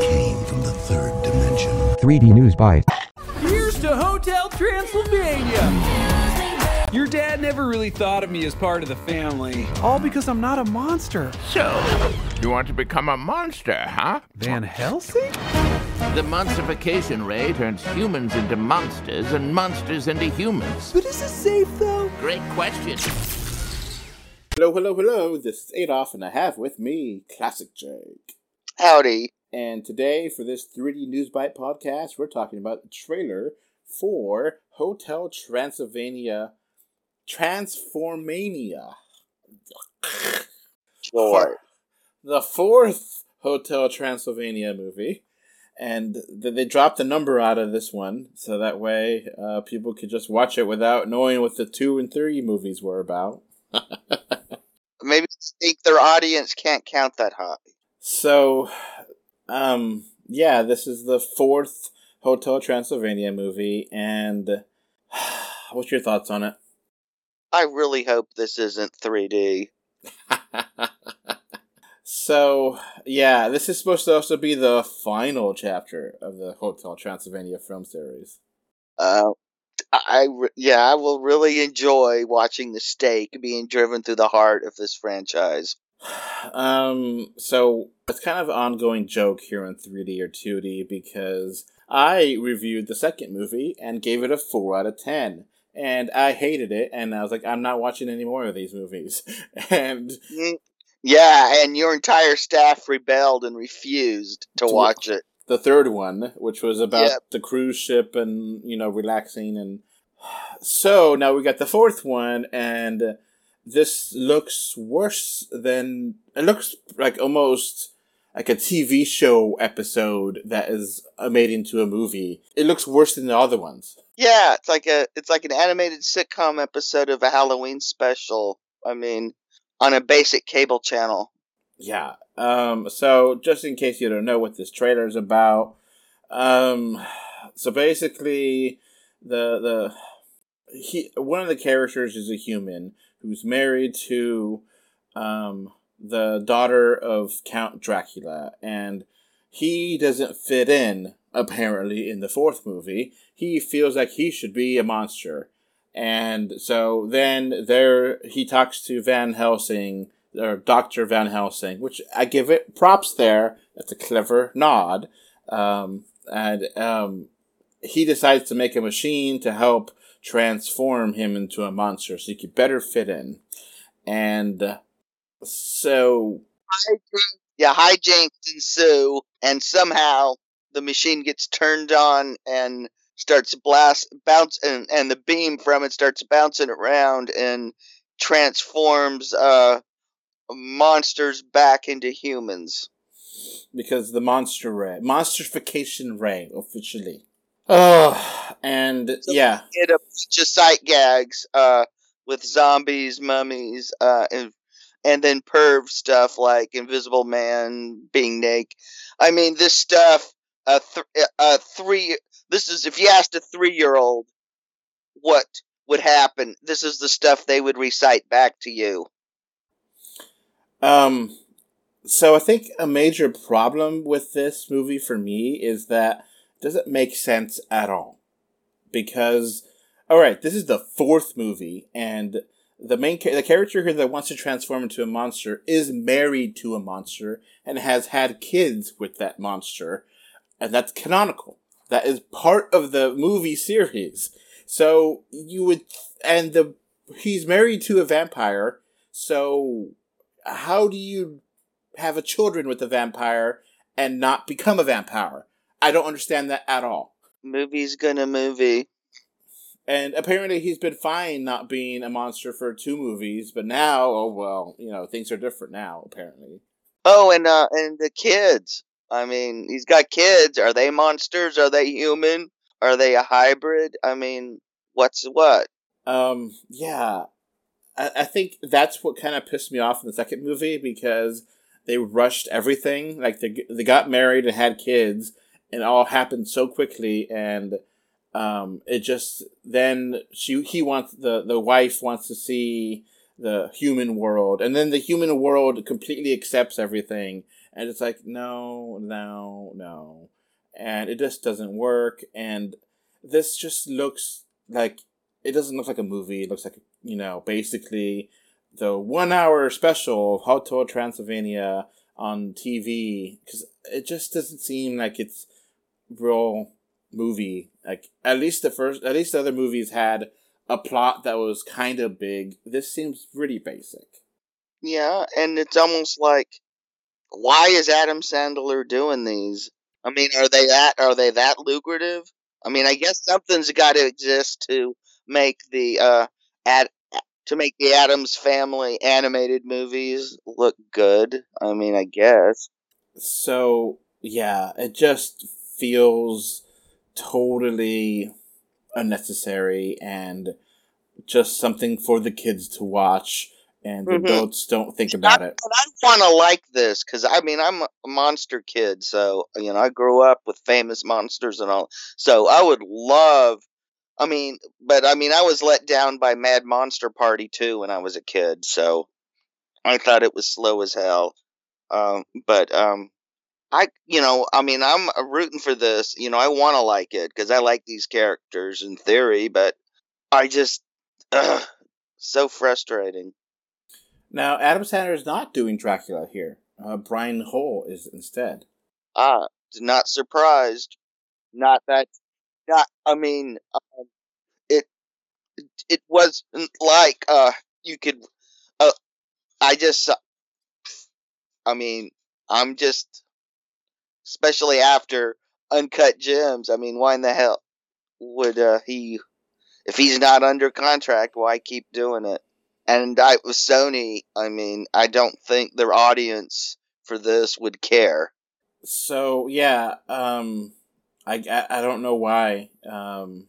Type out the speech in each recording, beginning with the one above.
came from the third dimension. 3D News Bite. Here's to Hotel Transylvania! Your dad never really thought of me as part of the family, all because I'm not a monster. So, you want to become a monster, huh? Van Helsing? The monstrification ray turns humans into monsters and monsters into humans. But is this safe though? Great question. Hello, hello, hello. This is Adolf, and I have with me Classic Jake. Howdy. And today, for this 3D News Bite podcast, we're talking about the trailer for Hotel Transylvania Transformania. The fourth Hotel Transylvania movie. And they dropped the number out of this one, so that way uh, people could just watch it without knowing what the two and three movies were about. Maybe think their audience can't count that high. So, um, yeah, this is the fourth Hotel Transylvania movie, and what's your thoughts on it? I really hope this isn't 3D. so, yeah, this is supposed to also be the final chapter of the Hotel Transylvania film series. Uh, I re- yeah, I will really enjoy watching the stake being driven through the heart of this franchise. Um, so it's kind of an ongoing joke here in 3D or 2D because I reviewed the second movie and gave it a 4 out of 10 and I hated it, and I was like, I'm not watching any more of these movies. and Yeah, and your entire staff rebelled and refused to To- watch it. the third one, which was about Yep. the cruise ship and you know relaxing, and so now we got the fourth one, and this looks worse than it looks like almost like a TV show episode that is uh, made into a movie. It looks worse than the other ones. Yeah, it's like a it's like an animated sitcom episode of a Halloween special. I mean, on a basic cable channel. Yeah. Um, so just in case you don't know what this trailer is about, um, so basically the the he one of the characters is a human who's married to um the daughter of Count Dracula and he doesn't fit in apparently in the fourth movie. He feels like he should be a monster. And so then there he talks to Van Helsing or Dr. Van Helsing, which I give it props there. That's a clever nod. Um, and um, he decides to make a machine to help transform him into a monster so he could better fit in. And so, Yeah, hijinks ensue, and somehow the machine gets turned on and starts blast bounce, and, and the beam from it starts bouncing around and transforms uh monsters back into humans. because the monster ray, monstrification ray, officially. Oh, and yeah, Get a bunch of sight gags uh with zombies, mummies, uh, and and then perv stuff like Invisible Man being naked. I mean, this stuff. A th- a three. This is if you asked a three-year-old what would happen. This is the stuff they would recite back to you. Um, so I think a major problem with this movie for me is that it doesn't make sense at all. Because, all right, this is the fourth movie, and the main the character here that wants to transform into a monster is married to a monster and has had kids with that monster, and that's canonical. That is part of the movie series. So you would, and the he's married to a vampire. So how do you have a children with a vampire and not become a vampire? I don't understand that at all. Movie's gonna movie. And apparently he's been fine not being a monster for two movies, but now, oh well, you know, things are different now, apparently. Oh, and uh, and the kids. I mean, he's got kids. Are they monsters? Are they human? Are they a hybrid? I mean, what's what? Um, yeah. I, I think that's what kind of pissed me off in the second movie because they rushed everything. Like they they got married and had kids, and it all happened so quickly, and um, it just then she he wants the the wife wants to see the human world, and then the human world completely accepts everything, and it's like no, no, no, and it just doesn't work. And this just looks like it doesn't look like a movie. It looks like you know basically the one hour special of Hotel Transylvania on TV because it just doesn't seem like it's real movie. Like at least the first, at least the other movies had a plot that was kind of big. This seems pretty basic. Yeah, and it's almost like, why is Adam Sandler doing these? I mean, are they that are they that lucrative? I mean, I guess something's got to exist to make the uh ad to make the Addams Family animated movies look good. I mean, I guess. So yeah, it just feels totally unnecessary and just something for the kids to watch and the Mhm. adults don't think about it. And I want to like this because I mean I'm a monster kid, so you know I grew up with famous monsters and all. So I would love. I mean, but I mean I was let down by Mad Monster Party too when I was a kid, so I thought it was slow as hell. Um, but um, I you know I mean I'm rooting for this. You know I want to like it because I like these characters in theory, but I just ugh, so frustrating. Now, Adam Sandler is not doing Dracula here. Uh, Brian Hull is instead. Ah, not surprised. Not that. Not. I mean, um, it. It wasn't like uh you could. Uh, I just. I mean, I'm just. Especially after Uncut Gems. I mean, why in the hell would uh, he? If he's not under contract, why keep doing it? And I with Sony, I mean, I don't think their audience for this would care. So yeah, um, I, I, I don't know why. Um,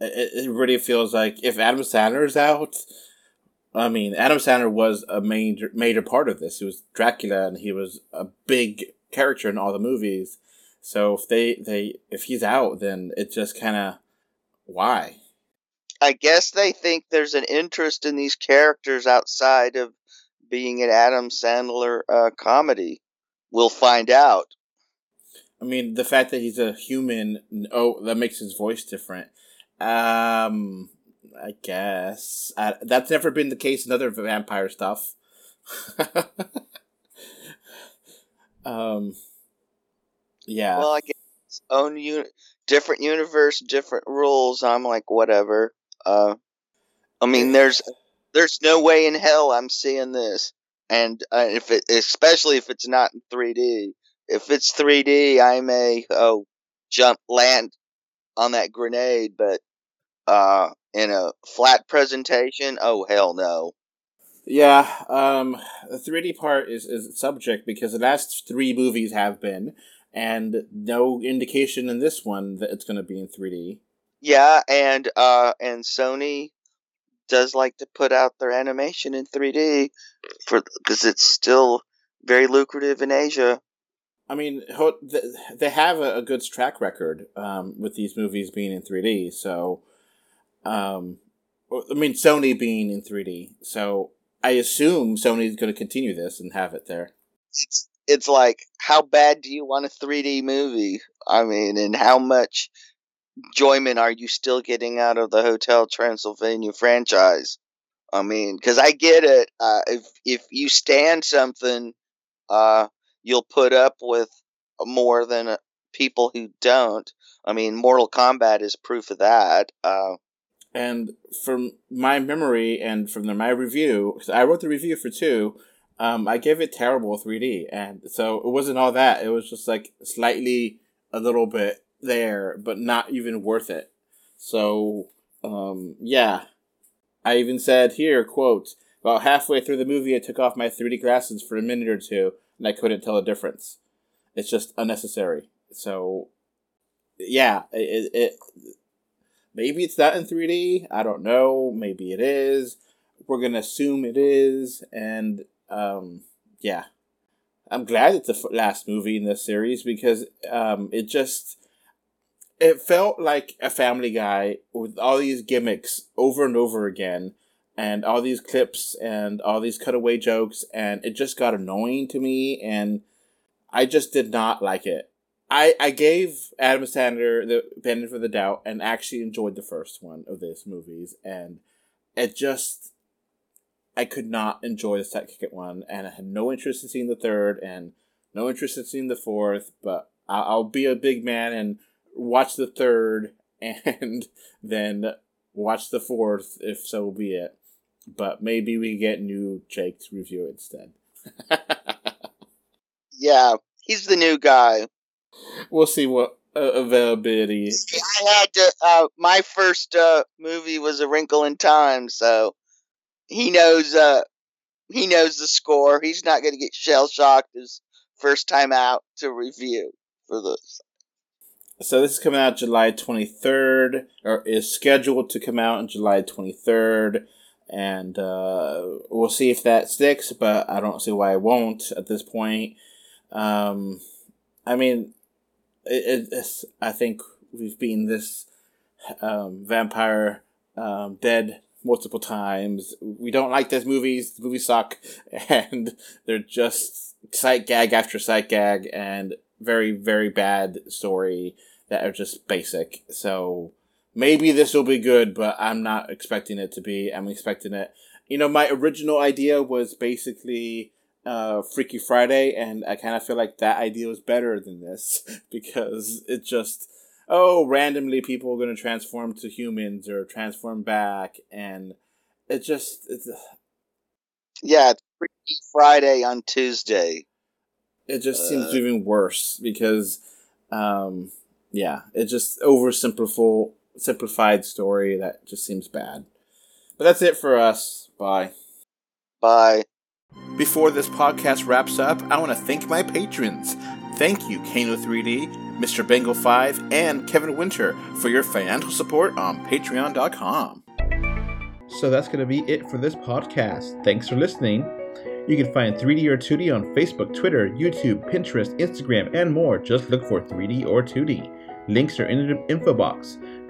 it, it really feels like if Adam Sandler is out, I mean, Adam Sandler was a major major part of this. He was Dracula, and he was a big character in all the movies. So if they they if he's out, then it just kind of why. I guess they think there's an interest in these characters outside of being an Adam Sandler uh, comedy. We'll find out. I mean, the fact that he's a human, oh, that makes his voice different. Um, I guess I, that's never been the case in other vampire stuff. um, yeah. Well, I guess own uni- different universe, different rules. I'm like, whatever. Uh, I mean, there's there's no way in hell I'm seeing this, and uh, if it, especially if it's not in 3D. If it's 3D, I may oh jump land on that grenade, but uh, in a flat presentation, oh hell no. Yeah, um, the 3D part is, is subject because the last three movies have been, and no indication in this one that it's going to be in 3D. Yeah, and uh, and Sony does like to put out their animation in 3D for because it's still very lucrative in Asia. I mean, they have a, good track record um, with these movies being in 3D. So, um, I mean, Sony being in 3D. So, I assume Sony's going to continue this and have it there. It's it's like how bad do you want a 3D movie? I mean, and how much enjoyment are you still getting out of the Hotel Transylvania franchise? I mean, because I get it. Uh, if if you stand something, uh, you'll put up with more than uh, people who don't. I mean, Mortal Kombat is proof of that. Uh, And from my memory and from the, my review, 'cause I wrote the review for two, um, I gave it terrible 3D. And so it wasn't all that. It was just like slightly a little bit there, but not even worth it. So, um, yeah. I even said here, quote, about halfway through the movie, I took off my 3D glasses for a minute or two, and I couldn't tell a difference. It's just unnecessary. So, yeah, it, it maybe it's not in 3D. I don't know. Maybe it is. We're gonna assume it is, and um, yeah, I'm glad it's the last movie in this series because um, it just it felt like a Family Guy with all these gimmicks over and over again, and all these clips and all these cutaway jokes, and it just got annoying to me. And I just did not like it. I I gave Adam Sandler the benefit of the doubt and actually enjoyed the first one of these movies, and it just I could not enjoy the second one, and I had no interest in seeing the third, and no interest in seeing the fourth. But I'll, I'll be a big man and watch the third, and then watch the fourth if so be it. But maybe we get new Jake to review instead. yeah, he's the new guy. We'll see what uh, availability. I had to. Uh, my first uh, movie was A Wrinkle in Time, so he knows. Uh, he knows the score. He's not going to get shell shocked his first time out to review for this. So this is coming out July 23rd, or is scheduled to come out on July 23rd, and uh, we'll see if that sticks. But I don't see why it won't at this point. Um, I mean, it, it's, I think we've been this um, vampire um, dead multiple times. We don't like these movies. The movies suck, and they're just sight gag after sight gag, and very very bad story that are just basic. So maybe this will be good, but I'm not expecting it to be. I'm expecting it. You know, my original idea was basically uh, Freaky Friday, and I kind of feel like that idea was better than this because it just oh randomly people are going to transform to humans or transform back, and it just it's yeah Freaky Friday on Tuesday. It just uh, seems even worse because um, yeah, it just oversimplified simplified story that just seems bad. But that's it for us. Bye. Bye. Before this podcast wraps up, I want to thank my patrons. Thank you, Kano3D, Mr. Bengal 5, and Kevin Winter for your financial support on patreon.com. So that's going to be it for this podcast. Thanks for listening. You can find 3D or 2D on Facebook, Twitter, YouTube, Pinterest, Instagram, and more. Just look for 3D or 2D. Links are in the info box.